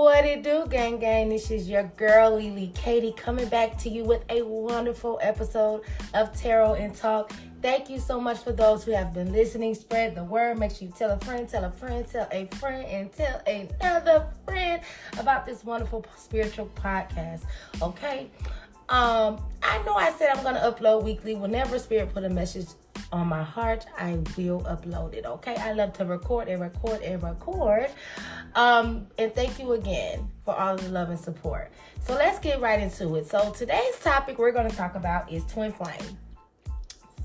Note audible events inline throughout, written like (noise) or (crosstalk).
What it do, gang gang? This is your girl Lily Katie coming back to you with a wonderful episode of Tarot and Talk. Thank you so much for those who have been listening. Spread the word. Make sure you tell a friend, tell a friend, tell a friend, and tell another friend about this wonderful spiritual podcast. Okay. Um, I know I said I'm gonna upload weekly. Whenever Spirit put a message on my heart, I will upload it. Okay. I love to record and record and record. Um, and thank you again for all of the love and support. So let's get right into it. So today's topic we're gonna talk about is twin flame.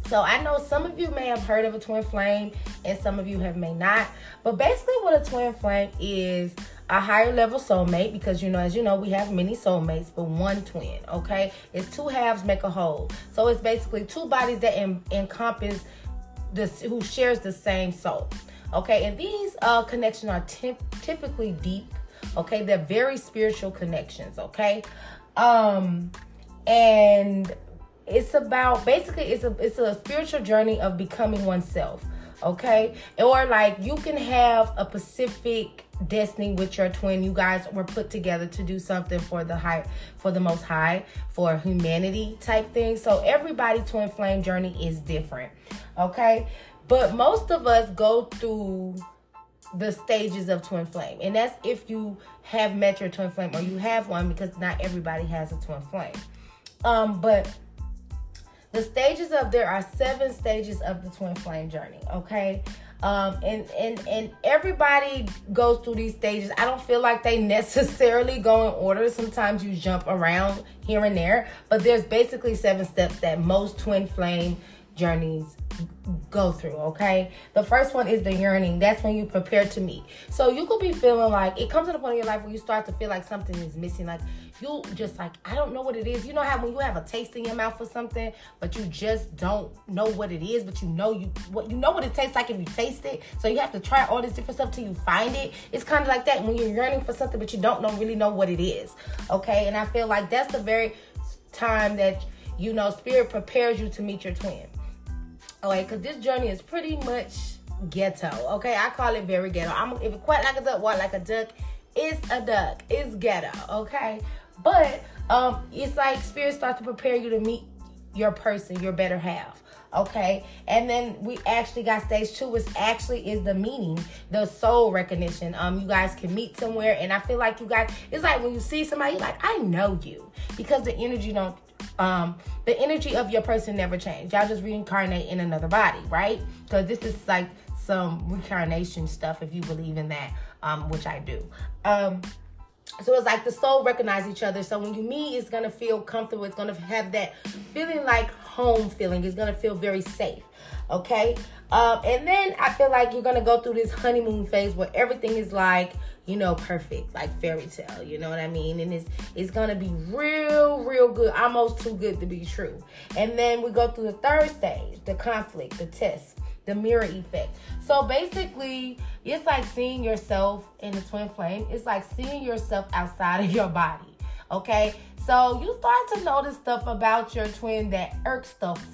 So I know some of you may have heard of a twin flame and some of you have may not. But basically what a twin flame is a higher level soulmate because you know as you know we have many soulmates but one twin okay it's two halves make a whole so it's basically two bodies that encompass this who shares the same soul okay and these uh connections are t- typically deep okay? They're very spiritual connections okay? Um and it's about basically it's a it's a spiritual journey of becoming oneself okay? Or like you can have a specific destiny with your twin. You guys were put together to do something for the high for the most high for humanity type thing. So everybody twin flame journey is different okay but most of us go through the stages of twin flame. And that's if you have met your twin flame or you have one because not everybody has a twin flame. Um but the stages of there are seven stages of the twin flame journey okay? Um and and and everybody goes through these stages. I don't feel like they (laughs) necessarily go in order. Sometimes you jump around here and there but there's basically seven steps that most twin flame journeys go through, okay? The first one is the yearning. That's when you prepare to meet. So you could be feeling like it comes to the point in your life where you start to feel like something is missing. Like you just like, I don't know what it is. You know how when you have a taste in your mouth for something, but you just don't know what it is, but you know you what you know what it tastes like if you taste it. So you have to try all this different stuff till you find it. It's kind of like that when you're yearning for something, but you don't know really know what it is. Okay. And I feel like that's the very time that you know spirit prepares you to meet your twin okay? Because this journey is pretty much ghetto, okay? I call it very ghetto. I'm if it quite like a duck, walk like a duck. It's a duck. It's ghetto, okay? But um, it's like spirit starts to prepare you to meet your person, your better half. Okay, and then we actually got stage two, which actually is the meaning, the soul recognition. Um, you guys can meet somewhere, and I feel like you guys, it's like when you see somebody, like I know you because the energy don't um the energy of your person never change. Y'all just reincarnate in another body right? Because this is like some reincarnation stuff if you believe in that um which i do. Um so it's like the soul recognize each other so when you meet it's gonna feel comfortable it's gonna have that feeling like home feeling it's gonna feel very safe okay um and then i feel like you're gonna go through this honeymoon phase where everything is like you know, perfect, like fairy tale. You know what I mean? And it's it's gonna be real, real good, almost too good to be true. And then we go through the third stage, the conflict, the test, the mirror effect. So basically, it's like seeing yourself in the twin flame. It's like seeing yourself outside of your body. Okay, so you start to notice stuff about your twin that irks stuff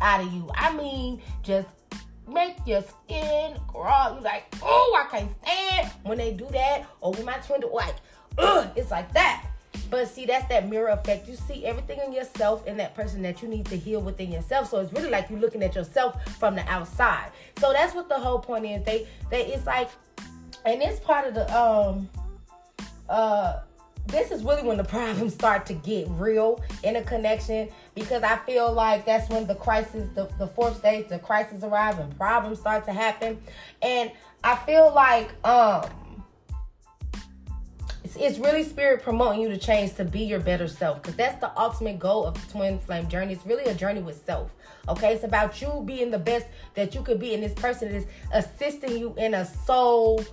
out of you. I mean, just make your skin crawl. You're like, oh, I can't stand when they do that. Or when my twin do like, ugh, it's like that. But see, that's that mirror effect. You see everything in yourself and that person that you need to heal within yourself. So it's really like you're looking at yourself from the outside. So that's what the whole point is. They they it's like and it's part of the um uh this is really when the problems start to get real in a connection because I feel like that's when the crisis, the, the fourth stage, the crisis arrive and problems start to happen. And I feel like um it's, really spirit promoting you to change to be your better self because that's the ultimate goal of the twin flame journey. It's really a journey with self. Okay, it's about you being the best that you could be, and this person is assisting you in a soul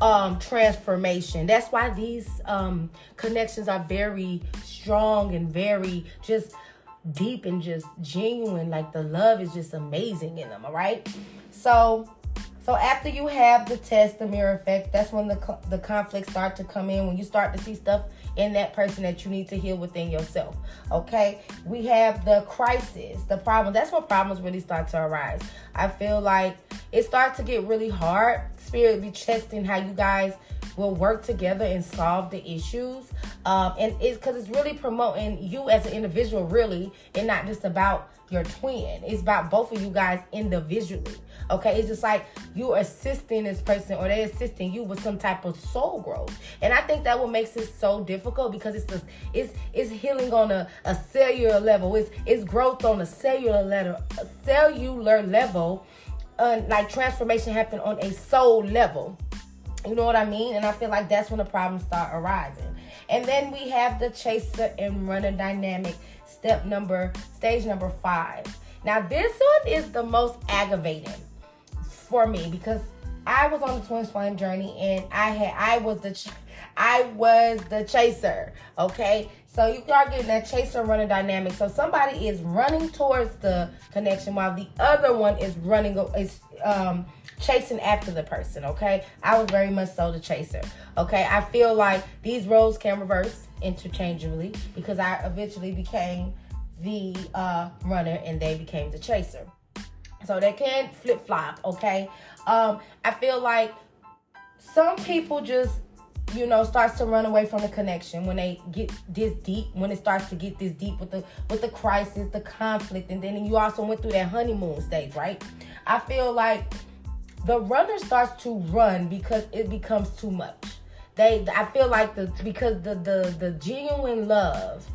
um transformation that's why these um connections are very strong and very just deep and just genuine like the love is just amazing in them all right so so after you have the test the mirror effect that's when the the conflicts start to come in when you start to see stuff in that person that you need to heal within yourself okay? We have the crisis the problem that's when problems really start to arise. I feel like it starts to get really hard spirit be testing how you guys will work together and solve the issues. Um, and it's because it's really promoting you as an individual, really, and not just about your twin. It's about both of you guys individually. Okay, it's just like you're assisting this person or they're assisting you with some type of soul growth. And I think that what makes it so difficult because it's just, it's it's healing on a, a cellular level. It's it's growth on a cellular level, cellular level. Uh, like transformation happen on a soul level. You know what I mean? And I feel like that's when the problems start arising. And then we have the chaser and runner dynamic step number, stage number five. Now, this one is the most aggravating for me because I was on the twin flame journey and I had I was the ch- I was the chaser. Okay, so you are getting that chaser runner dynamic. So somebody is running towards the connection while the other one is running is um chasing after the person. Okay, I was very much so the chaser. Okay, I feel like these roles can reverse interchangeably because I eventually became the uh, runner and they became the chaser. So they can flip flop, okay? Um, I feel like some people just, you know, starts to run away from the connection when they get this deep, when it starts to get this deep with the with the crisis, the conflict, and then you also went through that honeymoon stage, right? I feel like the runner starts to run because it becomes too much. They I feel like the because the the the genuine love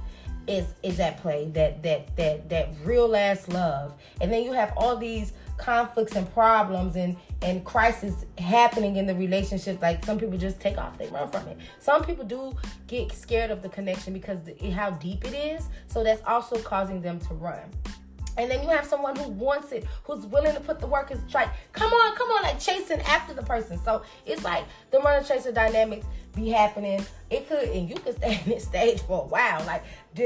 is is at play that that that that real ass love. And then you have all these conflicts and problems and and crisis happening in the relationship like some people just take off they run from it. Some people do get scared of the connection because the, how deep it is. So that's also causing them to run and then you have someone who wants it, who's willing to put the work is try, come on, come on, like chasing after the person. So it's like the runner chaser dynamics be happening. It could, and you could stay (laughs) in this stage for a while. Like,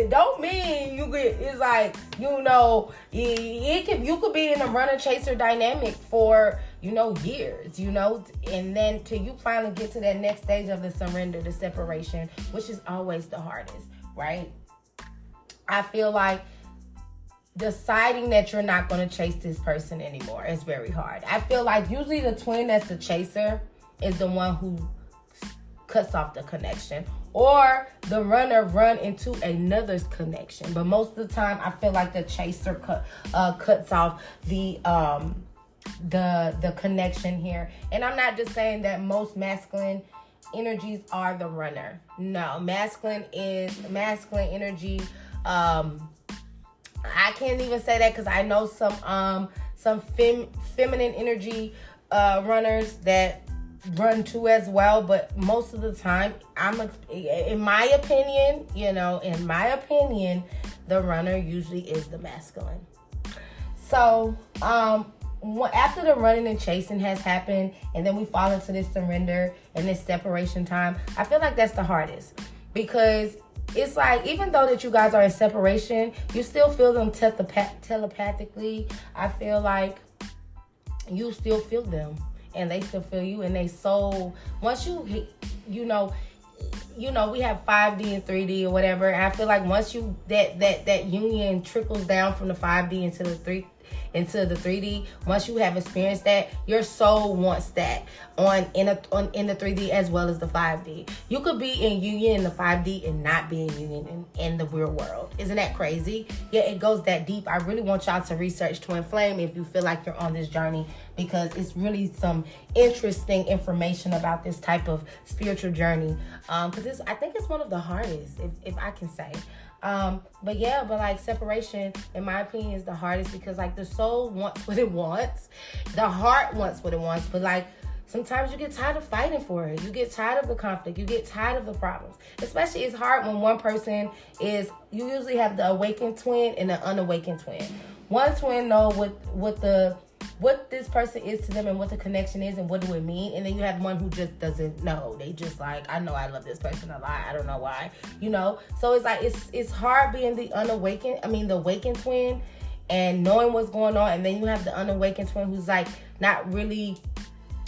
don't mean you get. It's like you know, it, it could you could be in a runner chaser dynamic for you know years. You know, and then till you finally get to that next stage of the surrender, the separation, which is always the hardest, right? I feel like deciding that you're not going to chase this person anymore. Is very hard. I feel like usually the twin that's the chaser is the one who cuts off the connection or the runner run into another's connection. But most of the time i feel like the chaser cut uh, cuts off the um the the connection here. And i'm not just saying that most masculine energies are the runner. No masculine is masculine energy um I can't even say that because I know some um some fem- feminine energy uh, runners that run too as well. But most of the time, I'm a, in my opinion, you know, in my opinion, the runner usually is the masculine. So um after the running and chasing has happened, and then we fall into this surrender and this separation time, I feel like that's the hardest because it's like even though that you guys are in separation, you still feel them telepath- telepathically. I feel like you still feel them, and they still feel you, and they soul. Once you, you know, you know, we have 5D and 3D or whatever. And I feel like once you that that that union trickles down from the 5D into the 3 into the 3D, once you have experienced that, your soul wants that on in a on in the 3D as well as the 5D. You could be in union in the 5D and not be in union in, in the real world. Isn't that crazy? Yeah, it goes that deep. I really want y'all to research Twin Flame if you feel like you're on this journey because it's really some interesting information about this type of spiritual journey. Um, because it's I think it's one of the hardest, if, if I can say. Um, but yeah, but like separation, in my opinion, is the hardest because like the soul wants what it wants, the heart wants what it wants, but like sometimes you get tired of fighting for it. You get tired of the conflict. You get tired of the problems. Especially it's hard when one person is you usually have the awakened twin and the unawakened twin. One twin know what what the what this person is to them and what the connection is and what do it mean. And then you have one who just doesn't know. They just like, I know I love this person a lot. I don't know why. You know? So it's like it's it's hard being the unawakened, I mean the awakened twin and knowing what's going on. And then you have the unawakened twin who's like not really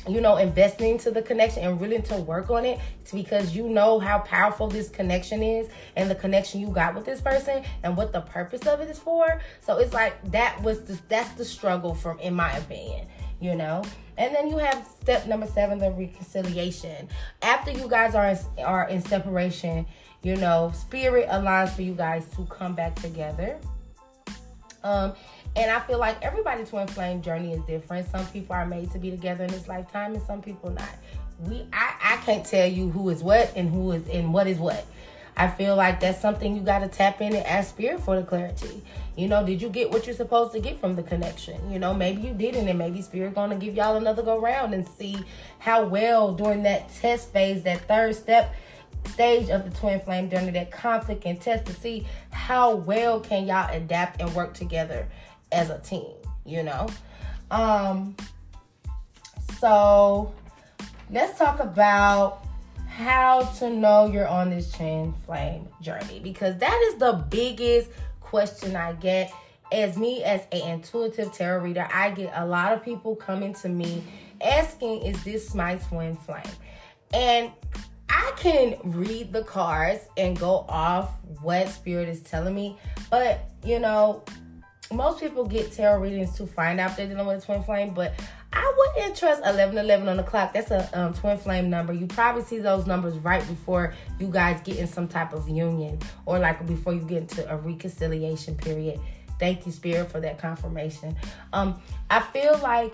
you know, investing to the connection and willing to work on it. It's because you know how powerful this connection is and the connection you got with this person and what the purpose of it is for. So it's like that was the, that's the struggle from in my opinion. you know. And then you have step number seven, the reconciliation. After you guys are in, are in separation, you know, spirit aligns for you guys to come back together. Um, and I feel like everybody's twin flame journey is different. Some people are made to be together in this lifetime, and some people not. We, I, I can't tell you who is what and who is and what is what. I feel like that's something you got to tap in and ask spirit for the clarity. You know, did you get what you're supposed to get from the connection? You know, maybe you didn't, and maybe spirit gonna give y'all another go round and see how well during that test phase, that third step stage of the twin flame journey, that conflict and test to see how well can y'all adapt and work together as a team. You know, um, so let's talk about how to know you're on this twin flame journey because that is the biggest question I get. As me, as an intuitive tarot reader, I get a lot of people coming to me asking, Is this my twin flame? And I can read the cards and go off what spirit is telling me, but you know, most people get tarot readings to find out they're dealing with a twin flame, but I wouldn't trust 1111 on the clock. That's a um, twin flame number. You probably see those numbers right before you guys get in some type of union or like before you get into a reconciliation period. Thank you, Spirit, for that confirmation. Um, I feel like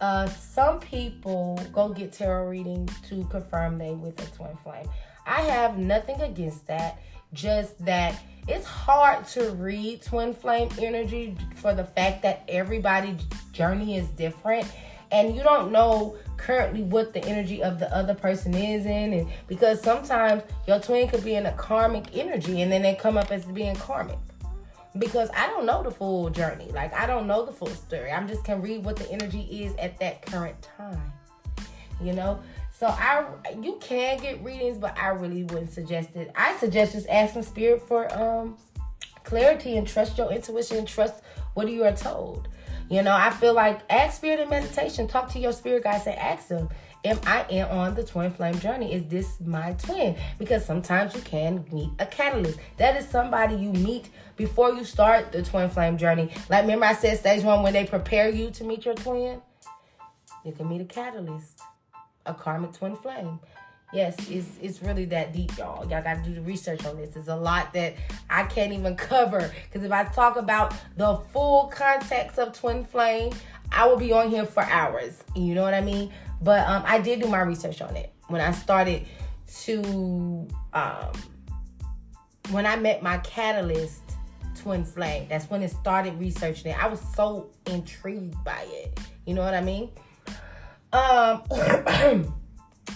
uh, some people go get tarot readings to confirm they with a twin flame. I have nothing against that, just that it's hard to read twin flame energy for the fact that everybody's journey is different and you don't know currently what the energy of the other person is in and because sometimes your twin could be in a karmic energy and then they come up as being karmic because I don't know the full journey. Like I don't know the full story. I'm just can read what the energy is at that current time. You know? So I you can get readings, but I really wouldn't suggest it. I suggest just asking spirit for um clarity and trust your intuition and trust what you are told. You know, I feel like ask spirit in meditation. Talk to your spirit guides and ask them, Am I in on the twin flame journey? Is this my twin? Because sometimes you can meet a catalyst. That is somebody you meet before you start the twin flame journey. Like remember I said stage one when they prepare you to meet your twin? You can meet a catalyst, a karmic twin flame yes, it's it's really that deep, y'all. Y'all got to do the research on this. There's a lot that I can't even cover because if I talk about the full context of twin flame, I will be on here for hours. You know what I mean? But um, I did do my research on it when I started to um, when I met my catalyst twin flame. That's when it started researching it. I was so intrigued by it. You know what I mean? Um. (clears throat)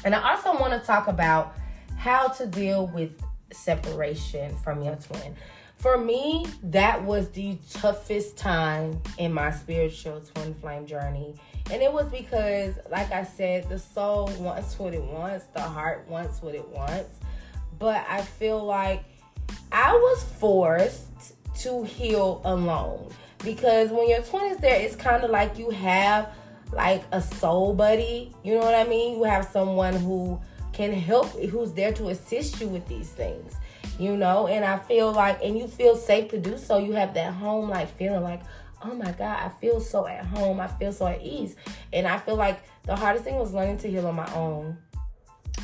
And I also want to talk about how to deal with separation from your twin. For me, that was the toughest time in my spiritual twin flame journey. And it was because, like I said, the soul wants what it wants, the heart wants what it wants. But I feel like I was forced to heal alone. Because when your twin is there, it's kind of like you have like a soul buddy. You know what I mean? You have someone who can help, who's there to assist you with these things, you know? And I feel like, and you feel safe to do so. You have that home like feeling like, oh my God, I feel so at home. I feel so at ease. And I feel like the hardest thing was learning to heal on my own.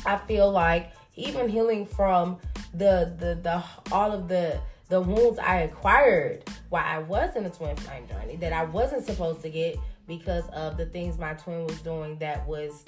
I feel like even healing from the the the all of the the wounds I acquired while I was in a twin flame journey that I wasn't supposed to get because of the things my twin was doing that was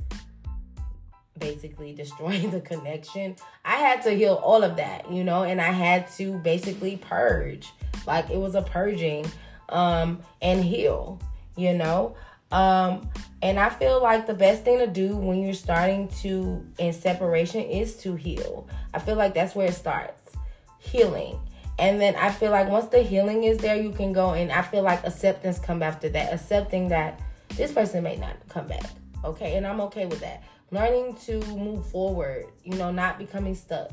basically destroying (laughs) the connection. I had to heal all of that, you know, and I had to basically purge. Like it was a purging um and heal, you know. Um and I feel like the best thing to do when you're starting to in separation is to heal. I feel like that's where it starts. Healing and then I feel like once the healing is there, you can go and I feel like acceptance come after that. Accepting that this person may not come back. Okay, and I'm okay with that. Learning to move forward, you know, not becoming stuck,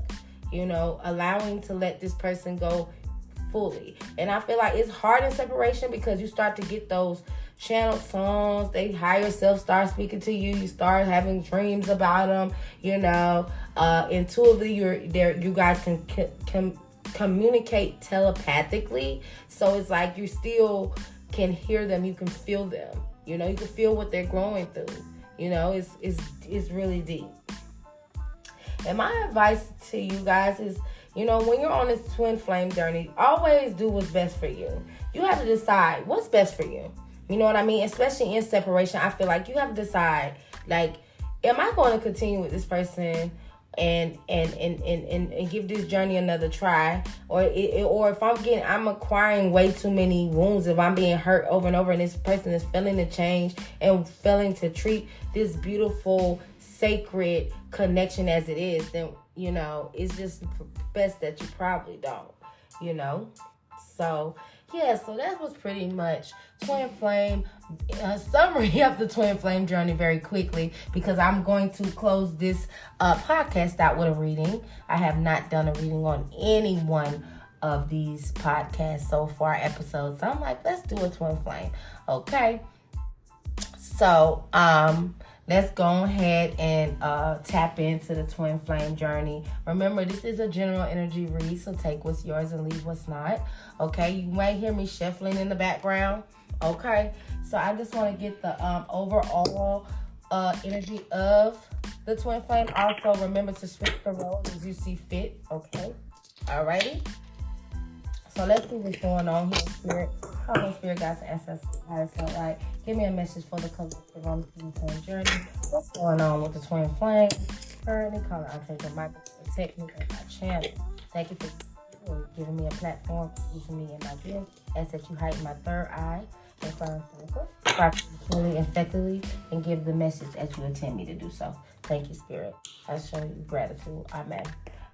you know, allowing to let this person go fully. And I feel like it's hard in separation because you start to get those channel songs. They higher self start speaking to you. You start having dreams about them. You know, uh, intuitively, you're there. You guys can can communicate telepathically. So it's like you're still can hear them, you can feel them. You know, you can feel what they're growing through. You know, it's it's it's really deep. And my advice to you guys is, you know, when you're on this twin flame journey, always do what's best for you. You have to decide what's best for you. You know what I mean? Especially in separation, I feel like you have to decide, like, am I going to continue with this person? And and and and, and, give this journey another try. Or it, or if i'm getting i'm acquiring way too many wounds if i'm being hurt over and over and this person is failing to change and failing to treat this beautiful sacred connection as it is then you know it's just best that you probably don't you know? So yeah, so that was pretty much Twin Flame, a summary (laughs) of the Twin Flame journey very quickly because I'm going to close this uh, podcast out with a reading. I have not done a reading on any one of these podcasts so far, episodes. So I'm like, let's do a Twin Flame. Okay. So, um, let's go ahead and uh, tap into the twin flame journey. Remember, this is a general energy read, so take what's yours and leave what's not. Okay, you might hear me shuffling in the background. Okay, so I just want to get the um, overall uh, energy of the twin flame. Also, remember to switch the roles as you see fit. Okay, alrighty. So let's see what's going on here, Spirit. On, Spirit, guys, ancestors, highest like, Give me a message for the collective on the twin journey. What's going on with the twin flame? Currently, calling Archangel Michael to protect me and my channel. Thank you for giving me a platform, using me in my gift. As that you heighten my third eye and clarify fully effectively and give the message as you intend me to do so. Thank you, Spirit. I show you gratitude. Amen.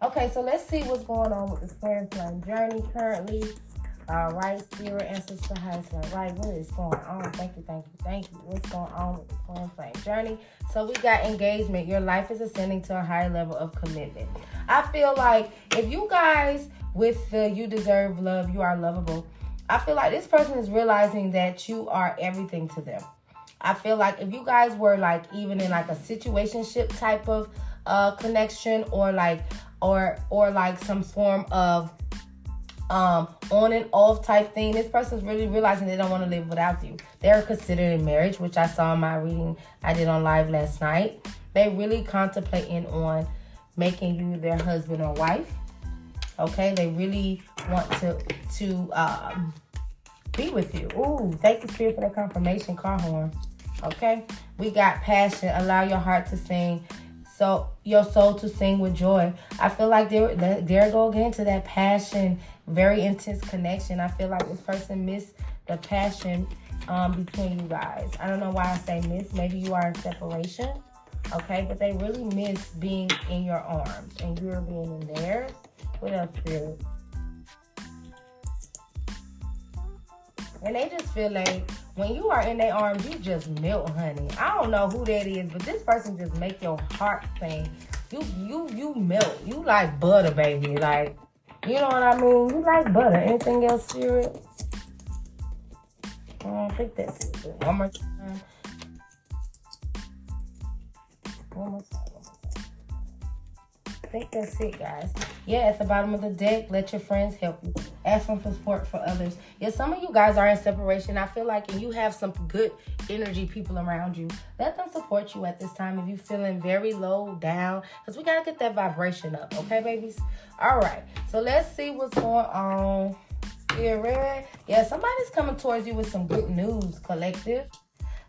Okay, so let's see what's going on with the twin flame journey currently. All right, spirit ancestor husband. Right, what is going on? Thank you, thank you, thank you. What's going on with the twin flame journey? So we got engagement. Your life is ascending to a higher level of commitment. I feel like if you guys with the you deserve love, you are lovable. I feel like this person is realizing that you are everything to them. I feel like if you guys were like even in like a situationship type of uh connection or like or or like some form of um on and off type thing. This person's really realizing they don't want to live without you. They're considering marriage which i saw in my reading i did on live last night. They really contemplating on making you their husband or wife okay? They really want to to um be with you. Ooh, thank you spirit for the confirmation car horn okay? We got passion. Allow your heart to sing so your soul to sing with joy. I feel like there, there go again to that passion, very intense connection. I feel like this person missed the passion um, between you guys. I don't know why I say miss. Maybe you are in separation, okay? But they really miss being in your arms and you're being in theirs. What else, Spirit? And they just feel like when you are in their arms, you just melt, honey. I don't know who that is, but this person just make your heart sing. You you you melt. You like butter, baby. Like, you know what I mean? You like butter. Anything else, spirit? I don't think that's it. One more time. One more time think that's it, guys. Yeah, at the bottom of the deck, let your friends help you. Ask them for support for others. Yeah, some of you guys are in separation. I feel like, and you have some good energy people around you. Let them support you at this time if you're feeling very low down, because we got to get that vibration up, okay, babies? All right, so let's see what's going on. Spirit. Yeah, somebody's coming towards you with some good news, collective.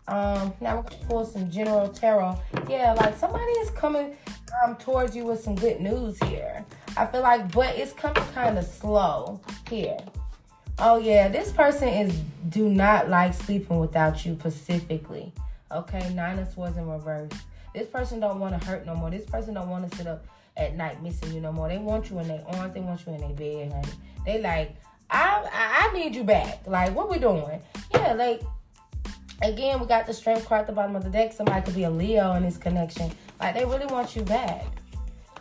Um, now we're gonna pull some general tarot. Yeah, like somebody is coming um towards you with some good news here. I feel like, but it's coming kind of slow here. Oh yeah, this person is do not like sleeping without you specifically. Okay, nine of swords in reverse. This person don't want to hurt no more. This person don't want to sit up at night missing you no more. They want you in their arms. They want you in their bed, honey. They like, I, I, I need you back. Like, what we doing? Yeah, like Again, we got the strength card at the bottom of the deck. Somebody could be a Leo in this connection. Like they really want you back.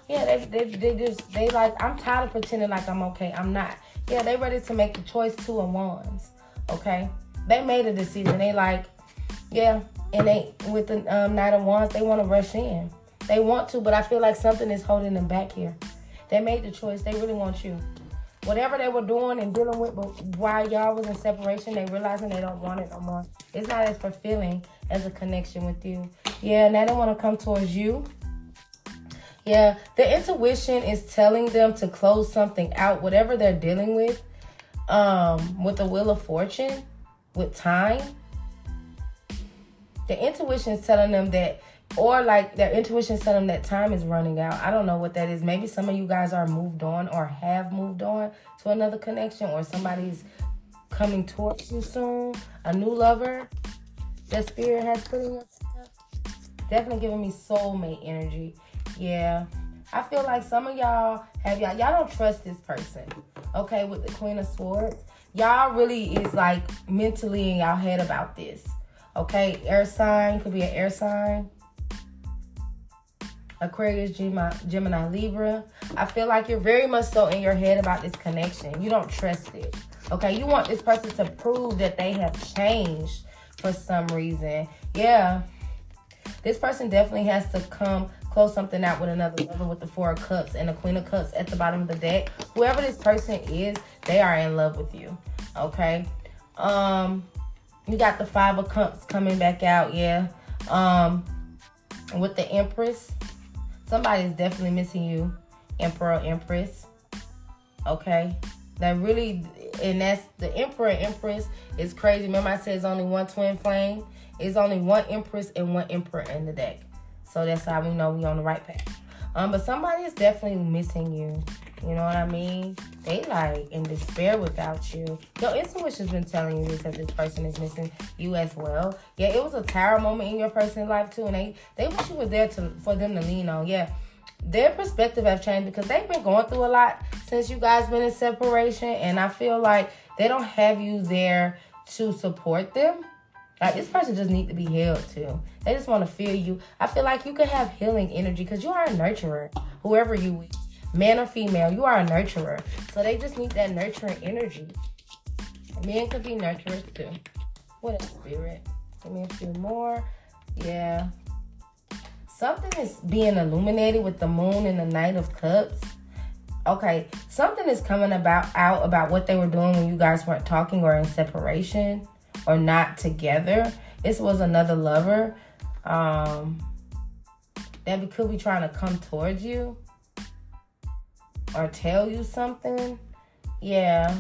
Yeah, they, they, they just they like I'm tired of pretending like I'm okay. I'm not. Yeah, they ready to make the choice Two of Wands. Okay, they made a decision. They like, yeah, and they with the um, Knight of Wands, they want to rush in. They want to, but I feel like something is holding them back here. They made the choice. They really want you. whatever they were doing and dealing with but while y'all was in separation, they realizing they don't want it no more. It's not as fulfilling as a connection with you. Yeah, and they don't want to come towards you. Yeah, the intuition is telling them to close something out, whatever they're dealing with, um, with the wheel of fortune, with time. The intuition is telling them that or like their intuition said them that time is running out. I don't know what that is. Maybe some of you guys are moved on or have moved on to another connection, or somebody's coming towards you soon. A new lover that spirit has put in your Definitely giving me soulmate energy. Yeah. I feel like some of y'all have y'all y'all don't trust this person. Okay, with the Queen of Swords. Y'all really is like mentally in y'all head about this. Okay, air sign could be an air sign Aquarius, Gemini, Gemini, Libra. I feel like you're very much so in your head about this connection. You don't trust it. Okay, you want this person to prove that they have changed for some reason. Yeah. This person definitely has to come close something out with another lover with the four of cups and the queen of cups at the bottom of the deck. Whoever this person is, they are in love with you. Okay. Um, you got the five of cups coming back out, yeah. Um, with the empress somebody is definitely missing you, Emperor, Empress. Okay? That really, and that's the Emperor, Empress is crazy. Remember, I said it's only one twin flame? It's only one Empress and one Emperor in the deck. So that's how we know we on the right path. Um, but somebody is definitely missing you. You know what I mean? They like in despair without you. Your intuition's been telling you this that this person is missing you as well. Yeah, it was a tower moment in your person's life too, and they they wish you were there to for them to lean on. Yeah. Their perspective have changed because they've been going through a lot since you guys been in separation, and I feel like they don't have you there to support them. Like this person just need to be held too. They just want to feel you. I feel like you could have healing energy because you are a nurturer, whoever you man or female, you are a nurturer. So they just need that nurturing energy. Men could be nurturers too. What a spirit. Give me a few more. Yeah. Something is being illuminated with the moon and the knight of cups. Okay, something is coming about out about what they were doing when you guys weren't talking or in separation or not together. This was another lover um, that could be trying to come towards you or tell you something, yeah,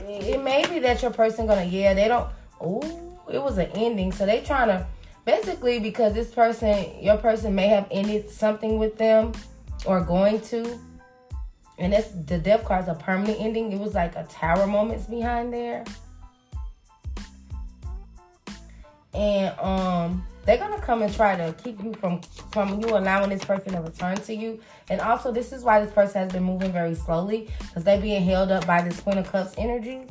it may be that your person gonna yeah they don't. Oh, it was an ending, so they trying to basically because this person your person may have ended something with them or going to. And that's the death card's a permanent ending. It was like a tower moments behind there and um they're gonna come and try to keep you from from you allowing this person to return to you. And also, this is why this person has been moving very slowly because they're being held up by this Queen of Cups energy.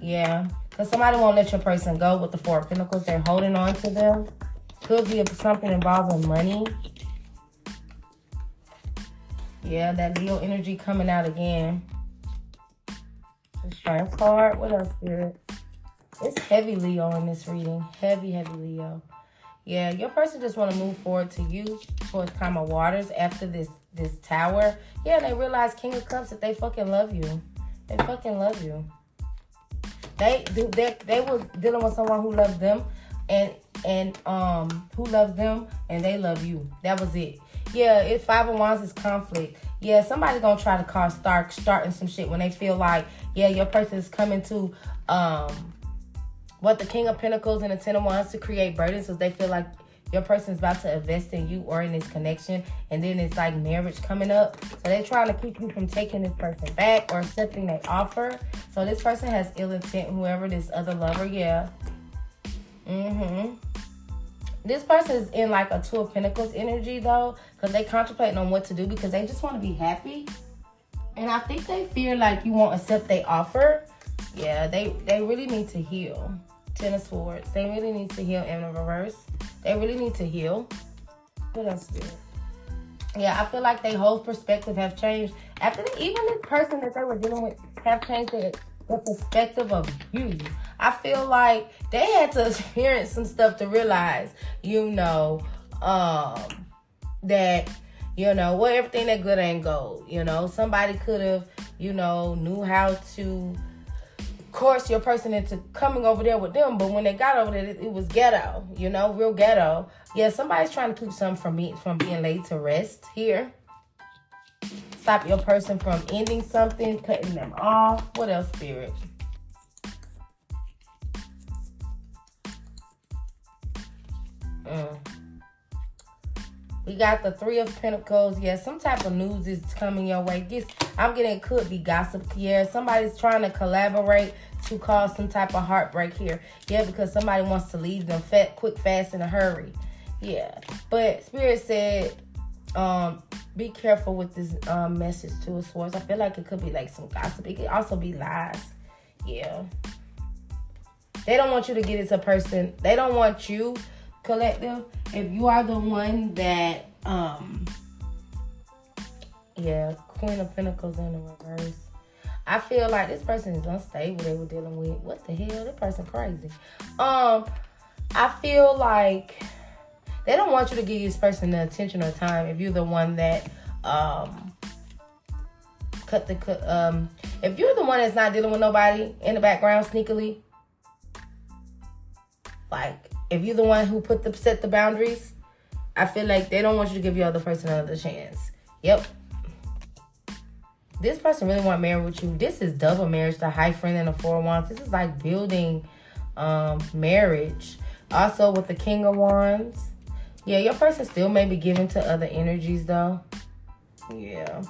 Yeah, because somebody won't let your person go with the Four of Pentacles. They're holding on to them. Could be something involving money. Yeah, that Leo energy coming out again. The Strength card. What else, Spirit? It's heavy Leo in this reading. Heavy, heavy Leo. Yeah, your person just want to move forward to you towards calmer waters after this this tower. Yeah, they realize King of Cups that they fucking love you. They fucking love you. They they they was dealing with someone who loved them and and um who loves them and they love you. That was it. Yeah, if five of wands is conflict. Yeah, somebody's gonna try to cause start starting some shit when they feel like yeah your person is coming to um what the King of Pentacles and the Ten of Wands to create burdens because they feel like your person's about to invest in you or in this connection, and then it's like marriage coming up. So they're trying to keep you from taking this person back or accepting their offer. So this person has ill intent, whoever this other lover, yeah. Mm-hmm. This person is in like a Two of Pentacles energy though, because they contemplating on what to do because they just want to be happy. And I think they fear like you won't accept their offer. Yeah, they they really need to heal. Ten of Swords. They really need to heal in reverse. They really need to heal. What else do? Yeah, I feel like their whole perspective have changed. After the, even this person that they were dealing with have changed their, their perspective of you. I feel like they had to (laughs) experience some stuff to realize, you know, um, that You know, well, everything that good ain't gold. You know, somebody could have, you know, knew how to course your person into coming over there with them, but when they got over there, it, was ghetto. You know, real ghetto. Yeah, somebody's trying to keep something from me from being laid to rest here. Stop your person from ending something, cutting them off. What else, spirit? Mm. We got the three of pentacles. Yeah, some type of news is coming your way. Guess I'm getting could be gossip here. Somebody's trying to collaborate to cause some type of heartbreak here. Yeah, because somebody wants to leave them fat, quick, fast, in a hurry. Yeah, but Spirit said, um, be careful with this um, message to a source. I feel like it could be like some gossip. It could also be lies. Yeah. They don't want you to get into a person. They don't want you collective, if you are the one that, um, yeah, Queen of Pentacles in the reverse. I feel like this person is unstable. They were dealing with what the hell? This person crazy. Um, I feel like they don't want you to give this person the attention or time if you're the one that um cut the cut um if you're the one that's not dealing with nobody in the background sneakily like if you're the one who put the set the boundaries, I feel like they don't want you to give your other person another chance. Yep. This person really want married with you. This is double marriage, the Hierophant and the four of wands. This is like building um marriage. Also with the king of wands. Yeah, your person still may be given to other energies though. Yeah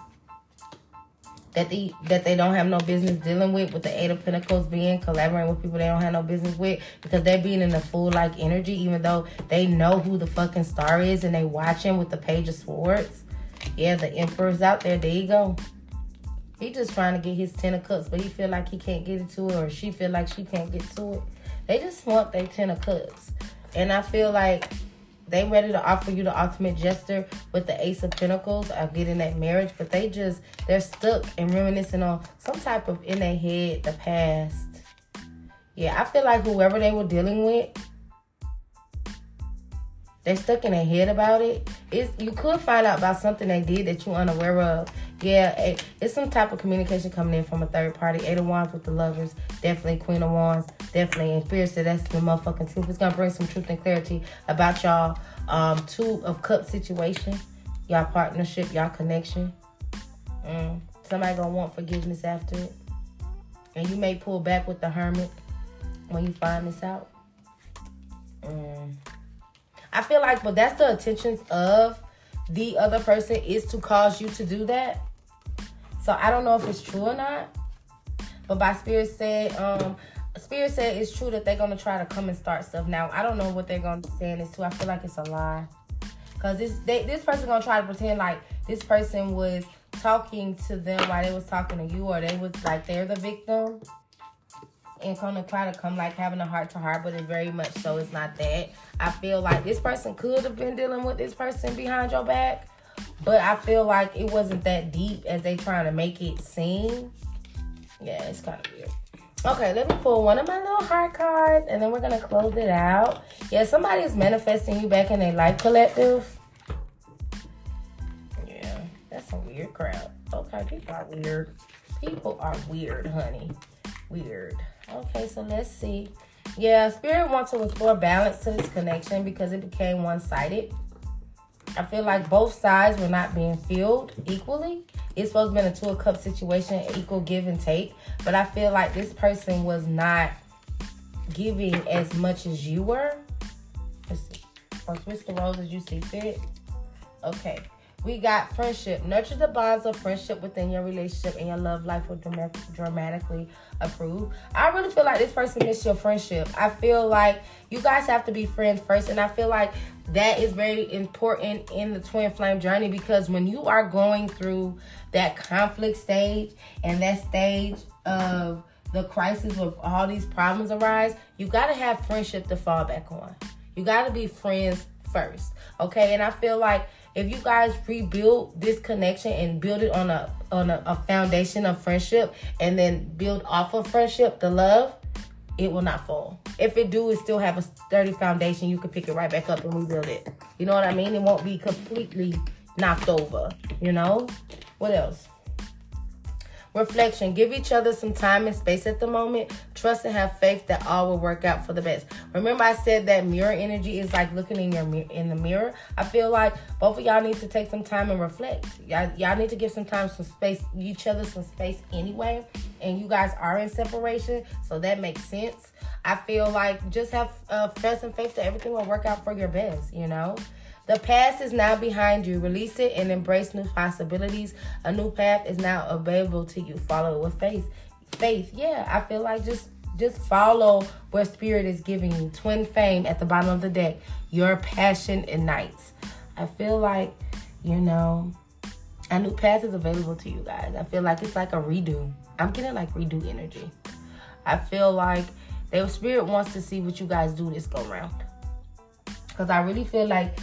that they that they don't have no business dealing with with the eight of pentacles being collaborating with people they don't have no business with because they're being in the full like energy even though they know who the fucking star is and they watching with the page of swords yeah the emperor's out there there you go he just trying to get his ten of cups but he feel like he can't get it to it or she feel like she can't get to it. They just want their ten of cups. And i feel like they ready to offer you the ultimate gesture with the ace of pentacles of getting that marriage but they just they're stuck and reminiscing on some type of in their head the past. Yeah i feel like whoever they were dealing with they're stuck in their head about it it's you could find out about something they did that you're unaware of yeah it's some type of communication coming in from a third party eight of wands with the lovers definitely queen of wands definitely in spirit said that's the motherfucking truth. It's gonna bring some truth and clarity about y'all um two of cup situation, y'all partnership, y'all connection. Mm. Somebody gonna want forgiveness after it. And you may pull back with the hermit when you find this out. Mm. I feel like, but that's the intentions of the other person is to cause you to do that. So I don't know if it's true or not. But by spirit said, um, Spirit said it's true that they're gonna try to come and start stuff. Now I don't know what they're gonna say in this too. I feel like it's a lie. Cause this they, this person gonna try to pretend like this person was talking to them while they was talking to you, or they was like they're the victim, and gonna try to come like having a heart to heart, but it's very much so it's not that. I feel like this person could have been dealing with this person behind your back, but I feel like it wasn't that deep as they trying to make it seem. Yeah, it's kind of weird. Okay, let me pull one of my little heart cards and then we're to close it out. Yeah, somebody is manifesting you back in their life collective. Yeah, that's a weird crowd. Okay, people are weird. People are weird, honey. Weird. Okay, so let's see. Yeah, Spirit wants to restore balance to this connection because it became one sided. I feel like both sides were not being filled equally. It's supposed to be a two of cup situation, equal give and take. But I feel like this person was not giving as much as you were. Let's see. Or switch the roles as you see fit. Okay. We got friendship. Nurture the bonds of friendship within your relationship and your love life will dramatically improve. I really feel like this person missed your friendship. I feel like you guys have to be friends first. And I feel like that is very important in the twin flame journey because when you are going through that conflict stage and that stage of the crisis where all these problems arise, you got to have friendship to fall back on. You got to be friends first. Okay? And I feel like if you guys rebuild this connection and build it on a on a, a foundation of friendship and then build off of friendship the love it will not fall if it do it still have a sturdy foundation you can pick it right back up and rebuild it you know what i mean it won't be completely knocked over, you know? What else? Reflection. Give each other some time and space at the moment. Trust and have faith that all will work out for the best. Remember, I said that mirror energy is like looking in your in the mirror. I feel like both of y'all need to take some time and reflect. Y'all, y'all need to give some time, some space, each other some space anyway. And you guys are in separation, so that makes sense. I feel like just have uh, trust and faith that everything will work out for your best. You know. The past is now behind you. Release it and embrace new possibilities. A new path is now available to you. Follow it with faith. Faith, yeah. I feel like just just follow where spirit is giving you. Twin flame at the bottom of the deck. Your passion ignites. I feel like, you know, a new path is available to you guys. I feel like it's like a redo. I'm getting like redo energy. I feel like the spirit wants to see what you guys do this go round. Because I really feel like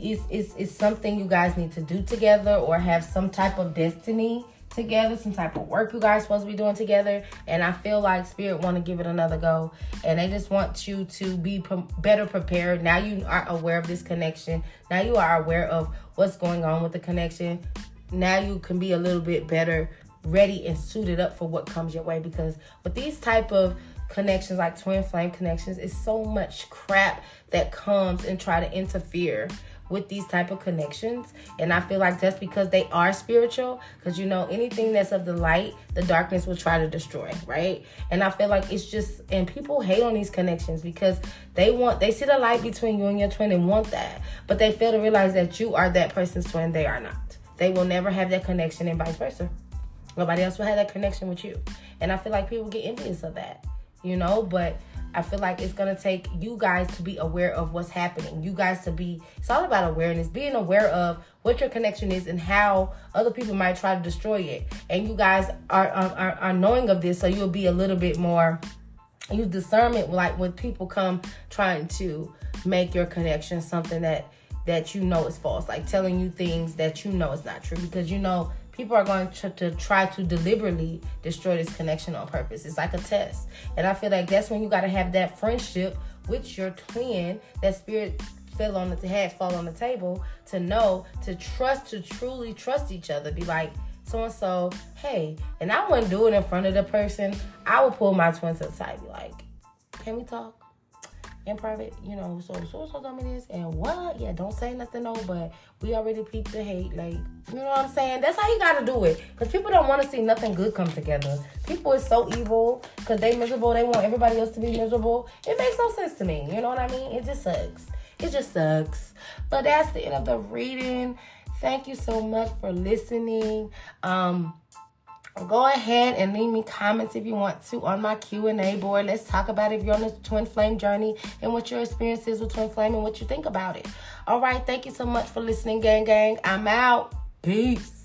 it's, it's, it's something you guys need to do together or have some type of destiny together, some type of work you guys supposed to be doing together. And I feel like Spirit want to give it another go. And they just want you to be pre- better prepared. Now you are aware of this connection. Now you are aware of what's going on with the connection. Now you can be a little bit better ready and suited up for what comes your way because with these type of connections like twin flame connections it's so much crap that comes and try to interfere with these type of connections. And i feel like that's because they are spiritual because you know anything that's of the light the darkness will try to destroy right? And i feel like it's just and people hate on these connections because they want they see the light between you and your twin and want that. But they fail to realize that you are that person's twin they are not. They will never have that connection and vice versa. Nobody else will have that connection with you. And i feel like people get envious of that you know? But I feel like it's gonna take you guys to be aware of what's happening. You guys to be, it's all about awareness, being aware of what your connection is and how other people might try to destroy it. And you guys are are, are knowing of this, so you'll be a little bit more, use discernment like when people come trying to make your connection something that that you know is false, like telling you things that you know is not true because you know people are going to, to try to deliberately destroy this connection on purpose. It's like a test. And I feel like that's when you got to have that friendship with your twin, that spirit fell on the head, fall on the table to know, to trust, to truly trust each other. Be like, so and so, hey, and I wouldn't do it in front of the person. I would pull my twin to the side, be like, can we talk? In private, you know, so so so told me this and what? Yeah, don't say nothing no, but we already peeped the hate. Like, you know what I'm saying? That's how you gotta do it. Cause people don't want to see nothing good come together. People is so evil because they miserable. They want everybody else to be miserable. It makes no sense to me. You know what I mean? It just sucks. It just sucks. But that's the end of the reading. Thank you so much for listening. Um go ahead and leave me comments if you want to on my q&a board. Let's talk about if you're on the twin flame journey and what your experience is with twin flame and what you think about it. All right thank you so much for listening gang gang. I'm out. Peace